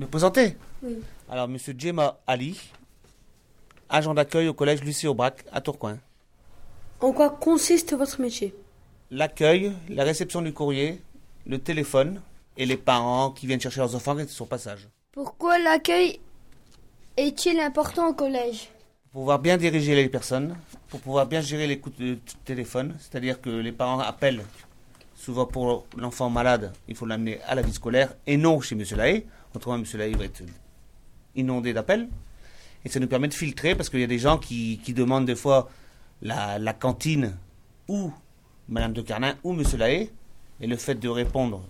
Me présenter Oui. Alors, monsieur Djema Ali, agent d'accueil au collège Lucie Aubrac à Tourcoing. En quoi consiste votre métier? L'accueil, la réception du courrier, le téléphone et les parents qui viennent chercher leurs enfants qui sont sur passage. Pourquoi l'accueil est-il important au collège? Pour pouvoir bien diriger les personnes, pour pouvoir bien gérer les coups de téléphone, c'est-à-dire que les parents appellent souvent pour l'enfant malade, il faut l'amener à la vie scolaire et non chez Monsieur Lahaye. Autrement, Monsieur Lahaye va être inondé d'appels. Et ça nous permet de filtrer parce qu'il y a des gens qui, qui demandent des fois la, la cantine ou Madame de Carnin ou Monsieur Lahaye. Et le fait de répondre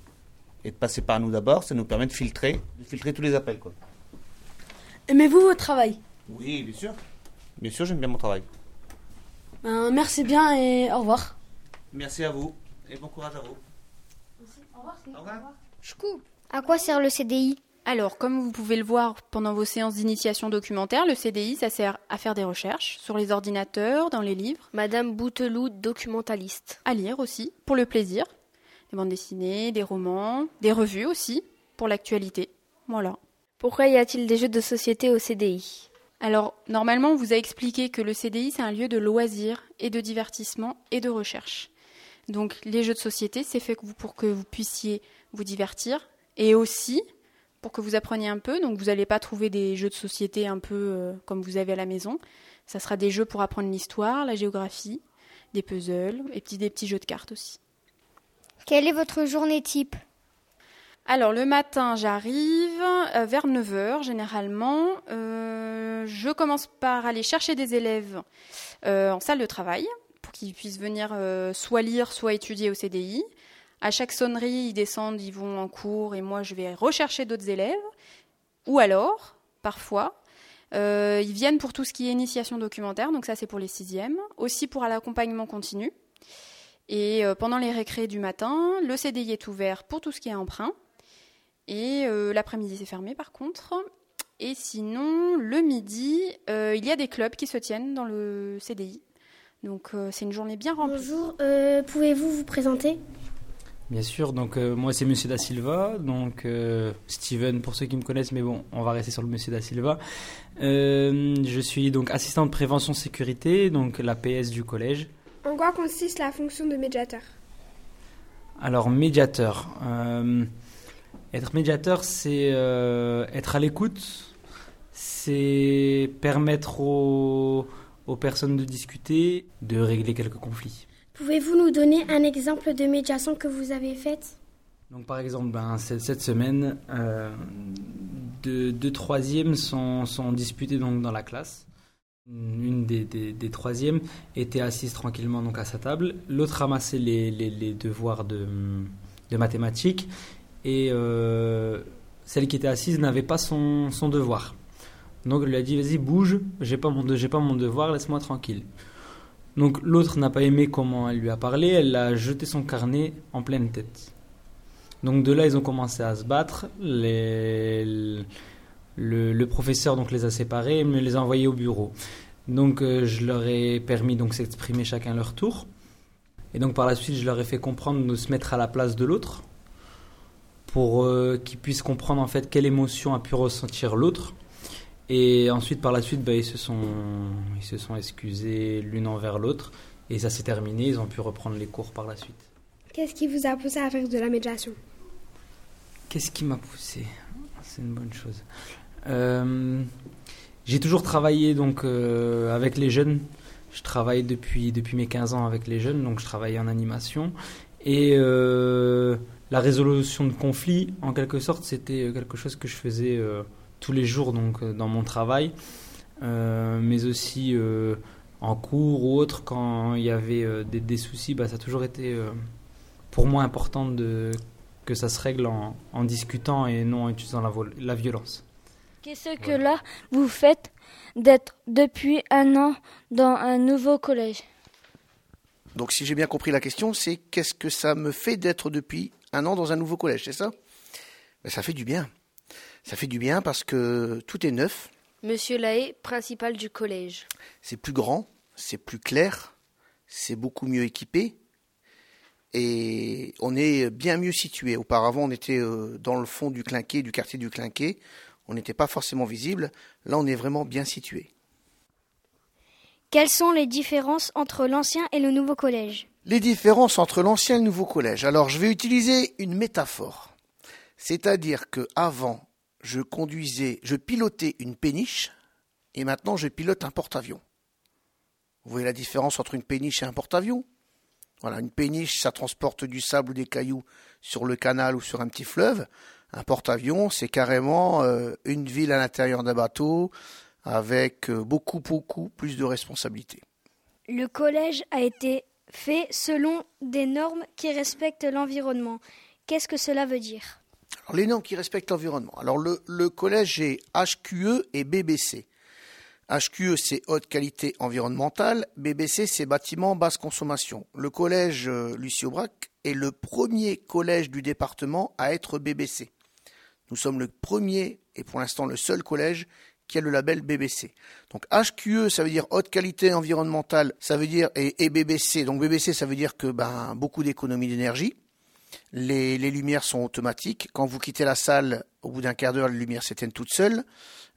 et de passer par nous d'abord, ça nous permet de filtrer, de filtrer tous les appels. Quoi. Aimez-vous votre travail? Oui, bien sûr. Bien sûr, j'aime bien mon travail. Ben, Merci bien et au revoir. Merci à vous et bon courage à vous. Au revoir. À quoi sert le CDI Alors, comme vous pouvez le voir pendant vos séances d'initiation documentaire, le CDI, ça sert à faire des recherches sur les ordinateurs, dans les livres, Madame Bouteloup, documentaliste. à lire aussi, pour le plaisir. Des bandes dessinées, des romans, des revues aussi, pour l'actualité. Voilà. Pourquoi y a-t-il des jeux de société au CDI Alors, normalement, on vous a expliqué que le CDI, c'est un lieu de loisirs et de divertissement et de recherche. Donc, les jeux de société, c'est fait pour que vous puissiez vous divertir et aussi pour que vous appreniez un peu. Donc, vous n'allez pas trouver des jeux de société un peu euh, comme vous avez à la maison. Ça sera des jeux pour apprendre l'histoire, la géographie, des puzzles et petits, des petits jeux de cartes aussi. Quelle est votre journée type? Alors le matin, j'arrive euh, vers 9h généralement. Euh, je commence par aller chercher des élèves en salle de travail pour qu'ils puissent venir soit lire, soit étudier au CDI. À chaque sonnerie, ils descendent, ils vont en cours et moi je vais rechercher d'autres élèves. Ou alors, parfois, euh, ils viennent pour tout ce qui est initiation documentaire, donc ça c'est pour les sixièmes. Aussi pour l'accompagnement continu. Et euh, pendant les récrés du matin, le CDI est ouvert pour tout ce qui est emprunt. Et euh, l'après-midi, c'est fermé par contre. Et sinon, le midi, il y a des clubs qui se tiennent dans le CDI. Donc c'est une journée bien remplie. Bonjour, pouvez-vous vous présenter? Bien sûr, donc euh, moi c'est Monsieur Da Silva, donc euh, Steven pour ceux qui me connaissent, mais bon, on va rester sur le Monsieur Da Silva. Euh, je suis donc assistant de prévention sécurité, donc la PS du collège. En quoi consiste la fonction de médiateur? Alors médiateur, être médiateur, c'est être à l'écoute, c'est permettre aux, aux personnes de discuter, de régler quelques conflits. Pouvez-vous nous donner un exemple de médiation que vous avez faite? Donc par exemple, ben, cette, semaine, euh, deux, troisièmes sont, sont disputés donc dans la classe. Une des, troisièmes était assise tranquillement donc à sa table, l'autre ramassait les, devoirs de, mathématiques et euh, celle qui était assise n'avait pas son, devoir. Donc elle lui a dit vas-y bouge, j'ai pas pas mon devoir, laisse-moi tranquille. Donc l'autre n'a pas aimé comment elle lui a parlé, elle a jeté son carnet en pleine tête. Donc de là, ils ont commencé à se battre. Les- le, professeur donc les a séparés et me les a envoyés au bureau. Donc euh, je leur ai permis donc s'exprimer chacun leur tour. Et donc par la suite, je leur ai fait comprendre de se mettre à la place de l'autre pour euh, qu'ils puissent comprendre en fait quelle émotion a pu ressentir l'autre. Et ensuite, par la suite, bah, ils, se sont, ils se sont excusés l'une envers l'autre. Et ça s'est terminé, ils ont pu reprendre les cours par la suite. Qu'est-ce qui vous a poussé à faire de la médiation? Qu'est-ce qui m'a poussé? C'est une bonne chose. Euh, j'ai toujours travaillé donc euh, avec les jeunes. Je travaille depuis depuis mes 15 ans avec les jeunes, donc je travaille en animation et euh, la résolution de conflits, en quelque sorte, c'était quelque chose que je faisais tous les jours donc euh, dans mon travail, Euh, mais aussi euh, en cours ou autre quand il y avait euh, des, des soucis, bah, ça a toujours été euh, pour moi important de que ça se règle en, en discutant et non en utilisant la violence. Qu'est-ce que là vous faites d'être depuis un an dans un nouveau collège? Donc si j'ai bien compris la question, c'est qu'est-ce que ça me fait d'être depuis un an dans un nouveau collège, c'est ça? Ben, Ça fait du bien. Ça fait du bien parce que tout est neuf, Monsieur Lahaye, principal du collège. c'est plus grand, c'est plus clair, c'est beaucoup mieux équipé. et on est bien mieux situé. Auparavant, on était euh, dans le fond du Clinquet, du quartier du Clinquet. On n'était pas forcément visible. Là, on est vraiment bien situé. Quelles sont les différences entre l'ancien et le nouveau collège? Les différences entre l'ancien et le nouveau collège. Alors, je vais utiliser une métaphore. C'est-à-dire que avant, je conduisais, je pilotais une péniche, et maintenant je pilote un porte-avions. Vous voyez la différence entre une péniche et un porte-avions? Voilà, une péniche, ça transporte du sable ou des cailloux sur le canal ou sur un petit fleuve. Un porte-avions, c'est carrément euh, une ville à l'intérieur d'un bateau avec euh, beaucoup, beaucoup plus de responsabilités. Le collège a été fait selon des normes qui respectent l'environnement. Qu'est-ce que cela veut dire? Les normes qui respectent l'environnement. Alors, le, collège est HQE et BBC. HQE, c'est haute qualité environnementale. BBC, c'est bâtiment basse consommation. Le collège euh, Lucie Aubrac est le premier collège du département à être BBC. Nous sommes le premier et pour l'instant le seul collège qui a le label BBC. Donc HQE, ça veut dire haute qualité environnementale, ça veut dire et, BBC. Donc BBC, ça veut dire que ben beaucoup d'économie d'énergie. Les, lumières sont automatiques. Quand vous quittez la salle, au bout d'un quart d'heure, les lumières s'éteignent toutes seules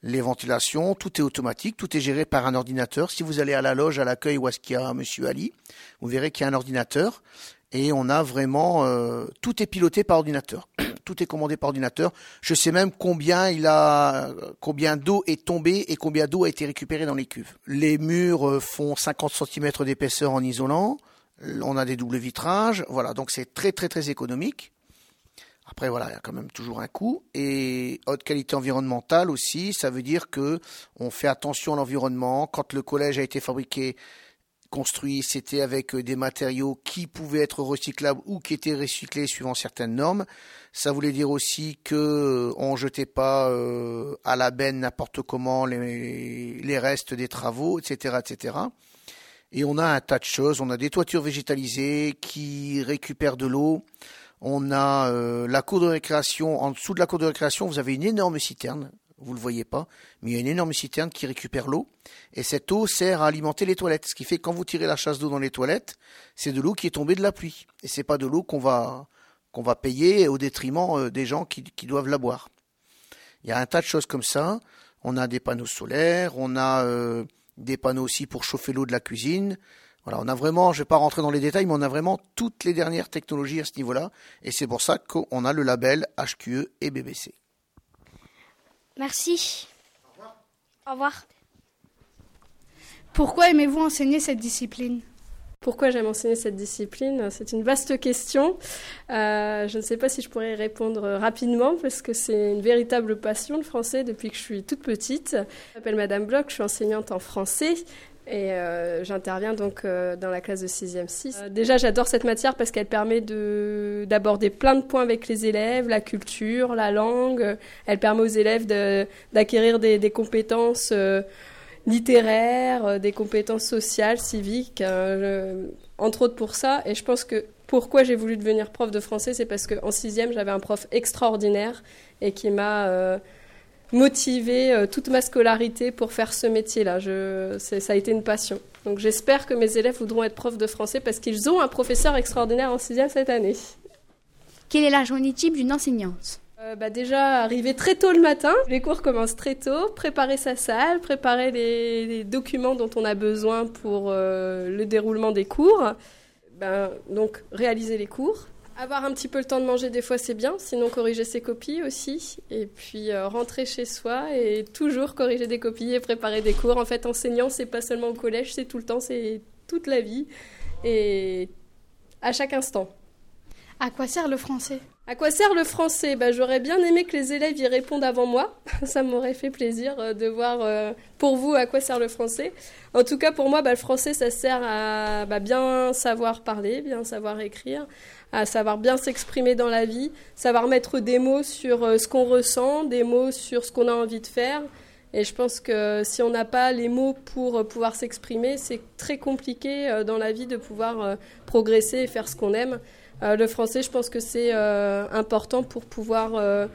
les ventilations, tout est automatique, tout est géré par un ordinateur. Si vous allez à la loge, à l'accueil où est-ce qu'il y a Monsieur Ali, vous verrez qu'il y a un ordinateur et on a vraiment euh, tout est piloté par ordinateur, tout est commandé par ordinateur. Je sais même combien combien d'eau est tombée et combien d'eau a été récupérée dans les cuves. Les murs euh, font 50 cm d'épaisseur en isolant. On a des doubles vitrages, voilà, donc c'est très très très économique. Après, voilà, il y a quand même toujours un coût. Et haute qualité environnementale aussi, ça veut dire que on fait attention à l'environnement. Quand le collège a été fabriqué, construit, c'était avec des matériaux qui pouvaient être recyclables ou qui étaient recyclés suivant certaines normes. Ça voulait dire aussi que on jetait pas euh, à la benne n'importe comment les, les restes des travaux, etc., etc. Et on a un tas de choses. On a des toitures végétalisées qui récupèrent de l'eau. On a euh, la cour de récréation. En dessous de la cour de récréation, vous avez une énorme citerne. Vous le voyez pas, mais il y a une énorme citerne qui récupère l'eau. Et cette eau sert à alimenter les toilettes. Ce qui fait que quand vous tirez la chasse d'eau dans les toilettes, c'est de l'eau qui est tombée de la pluie. Et c'est pas de l'eau qu'on va, qu'on va payer au détriment euh, des gens qui, qui, doivent la boire. Il y a un tas de choses comme ça. On a des panneaux solaires, on a euh, des panneaux aussi pour chauffer l'eau de la cuisine. Voilà, on a vraiment, je vais pas rentrer dans les détails, mais on a vraiment toutes les dernières technologies à ce niveau-là, et c'est pour ça qu'on a le label HQE et BBC. Merci. Au revoir. Au revoir. Pourquoi aimez-vous enseigner cette discipline? Pourquoi j'aime enseigner cette discipline C'est une vaste question. Euh, je ne sais pas si je pourrais répondre rapidement parce que c'est une véritable passion le français depuis que je suis toute petite. Je m'appelle Madame Bloch, je suis enseignante en français et euh, j'interviens donc euh, dans la classe de 6e 6. Euh, déjà, j'adore cette matière parce qu'elle permet de, d'aborder plein de points avec les élèves, la culture, la langue. Elle permet aux élèves d'acquérir des, compétences littéraires, euh, des compétences sociales, civiques, euh, entre autres pour ça. Et je pense que pourquoi j'ai voulu devenir prof de français, c'est parce qu'en 6e, j'avais un prof extraordinaire et qui m'a motivé euh, toute ma scolarité pour faire ce métier-là. Ça a été une passion. Donc j'espère que mes élèves voudront être profs de français parce qu'ils ont un professeur extraordinaire en sixième cette année. Quelle est la journée type d'une enseignante? Euh, bah déjà, arriver très tôt le matin, les cours commencent très tôt, préparer sa salle, préparer les, documents dont on a besoin pour euh, le déroulement des cours, ben, donc réaliser les cours, avoir un petit peu le temps de manger, des fois, c'est bien. Sinon, corriger ses copies aussi. Et puis, euh, rentrer chez soi et toujours corriger des copies et préparer des cours. En fait, enseignant, c'est pas seulement au collège, c'est tout le temps, c'est toute la vie. Et à chaque instant. À quoi sert le français? À quoi sert le français? Bah, J'aurais bien aimé que les élèves y répondent avant moi. Ça m'aurait fait plaisir euh, de voir euh, pour vous à quoi sert le français. En tout cas, pour moi, bah, le français, ça sert à bah, bien savoir parler, bien savoir écrire, à savoir bien s'exprimer dans la vie, savoir mettre des mots sur euh, ce qu'on ressent, des mots sur ce qu'on a envie de faire. Et je pense que si on n'a pas les mots pour pouvoir s'exprimer, c'est très compliqué dans la vie de pouvoir progresser et faire ce qu'on aime. Euh, le français, je pense que c'est euh, important pour pouvoir euh,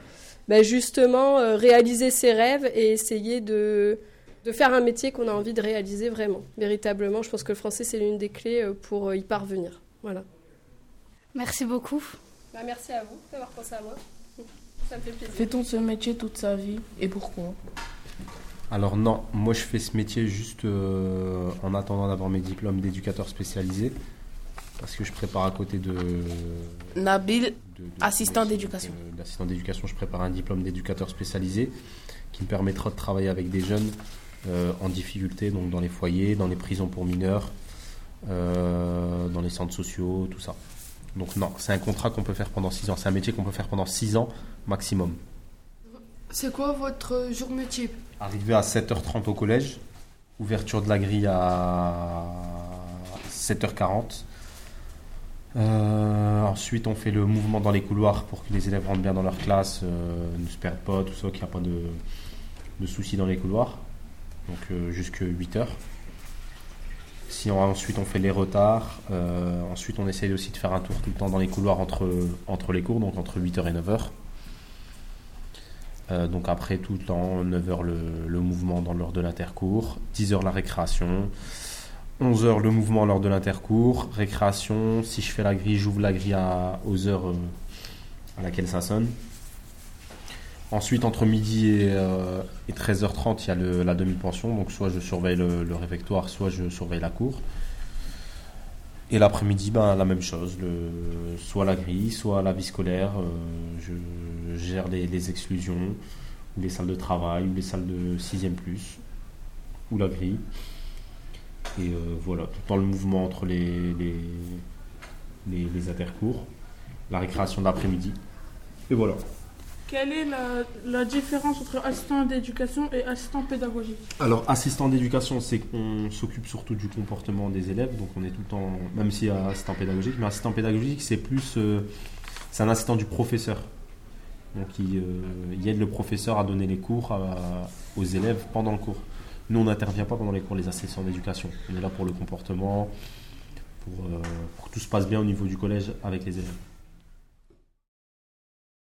ben justement réaliser ses rêves et essayer de, de faire un métier qu'on a envie de réaliser vraiment, véritablement. Je pense que le français, c'est l'une des clés pour y parvenir. Voilà. Merci beaucoup. Bah, merci à vous d'avoir pensé à moi. Ça me fait plaisir. Fait-on ce métier toute sa vie et pourquoi? Alors non, moi je fais ce métier juste euh, en attendant d'avoir mes diplômes d'éducateur spécialisé parce que je prépare à côté de Nabil, de- de- assistant d'éducation. de- D'assistant d'éducation, je prépare un diplôme d'éducateur spécialisé qui me permettra de travailler avec des jeunes euh, en difficulté, donc dans les foyers, dans les prisons pour mineurs, euh, dans les centres sociaux, tout ça. Donc non, c'est un contrat qu'on peut faire pendant 6 ans. C'est un métier qu'on peut faire pendant 6 ans maximum. C'est quoi votre journée type Arrivé à 7h30 au collège, ouverture de la grille à 7h40. Euh, ensuite, on fait le mouvement dans les couloirs pour que les élèves rentrent bien dans leur classe, euh, ne se perdent pas, tout ça, qu'il n'y a pas de, soucis dans les couloirs. Donc euh, jusque 8h. Si on- ensuite on fait les retards, ensuite on essaye aussi de faire un tour tout le temps dans les couloirs entre, entre les cours, donc entre 8h et 9h. Euh, donc après tout le temps, 9h le, le mouvement dans l'heure de l'intercours, 10h la récréation, 11h le mouvement lors de l'intercours, récréation, si je fais la grille, j'ouvre la grille à, aux heures euh, à laquelle ça sonne. Ensuite, entre midi et, euh, et 13h30, il y a la demi-pension, donc soit je surveille le, réfectoire, soit je surveille la cour. Et l'après-midi, ben, la même chose, soit la grille, soit la vie scolaire. euh, je gère les, exclusions, les salles de travail, ou les salles de 6e plus, ou la grille. Et euh, voilà, tout le temps le mouvement entre les, les, les, les intercours, la récréation d'après-midi. Et voilà. Quelle est la, la différence entre assistant d'éducation et assistant pédagogique? Alors, assistant d'éducation, c'est qu'on s'occupe surtout du comportement des élèves, donc on est tout le temps, même s'il y a assistant pédagogique, mais assistant pédagogique, c'est plus, euh, c'est un assistant du professeur. Donc, il, euh, il aide le professeur à donner les cours à- aux élèves pendant le cours. Nous, on n'intervient pas pendant les cours, les assistants d'éducation. On est là pour le comportement, euh, pour que tout se passe bien au niveau du collège avec les élèves.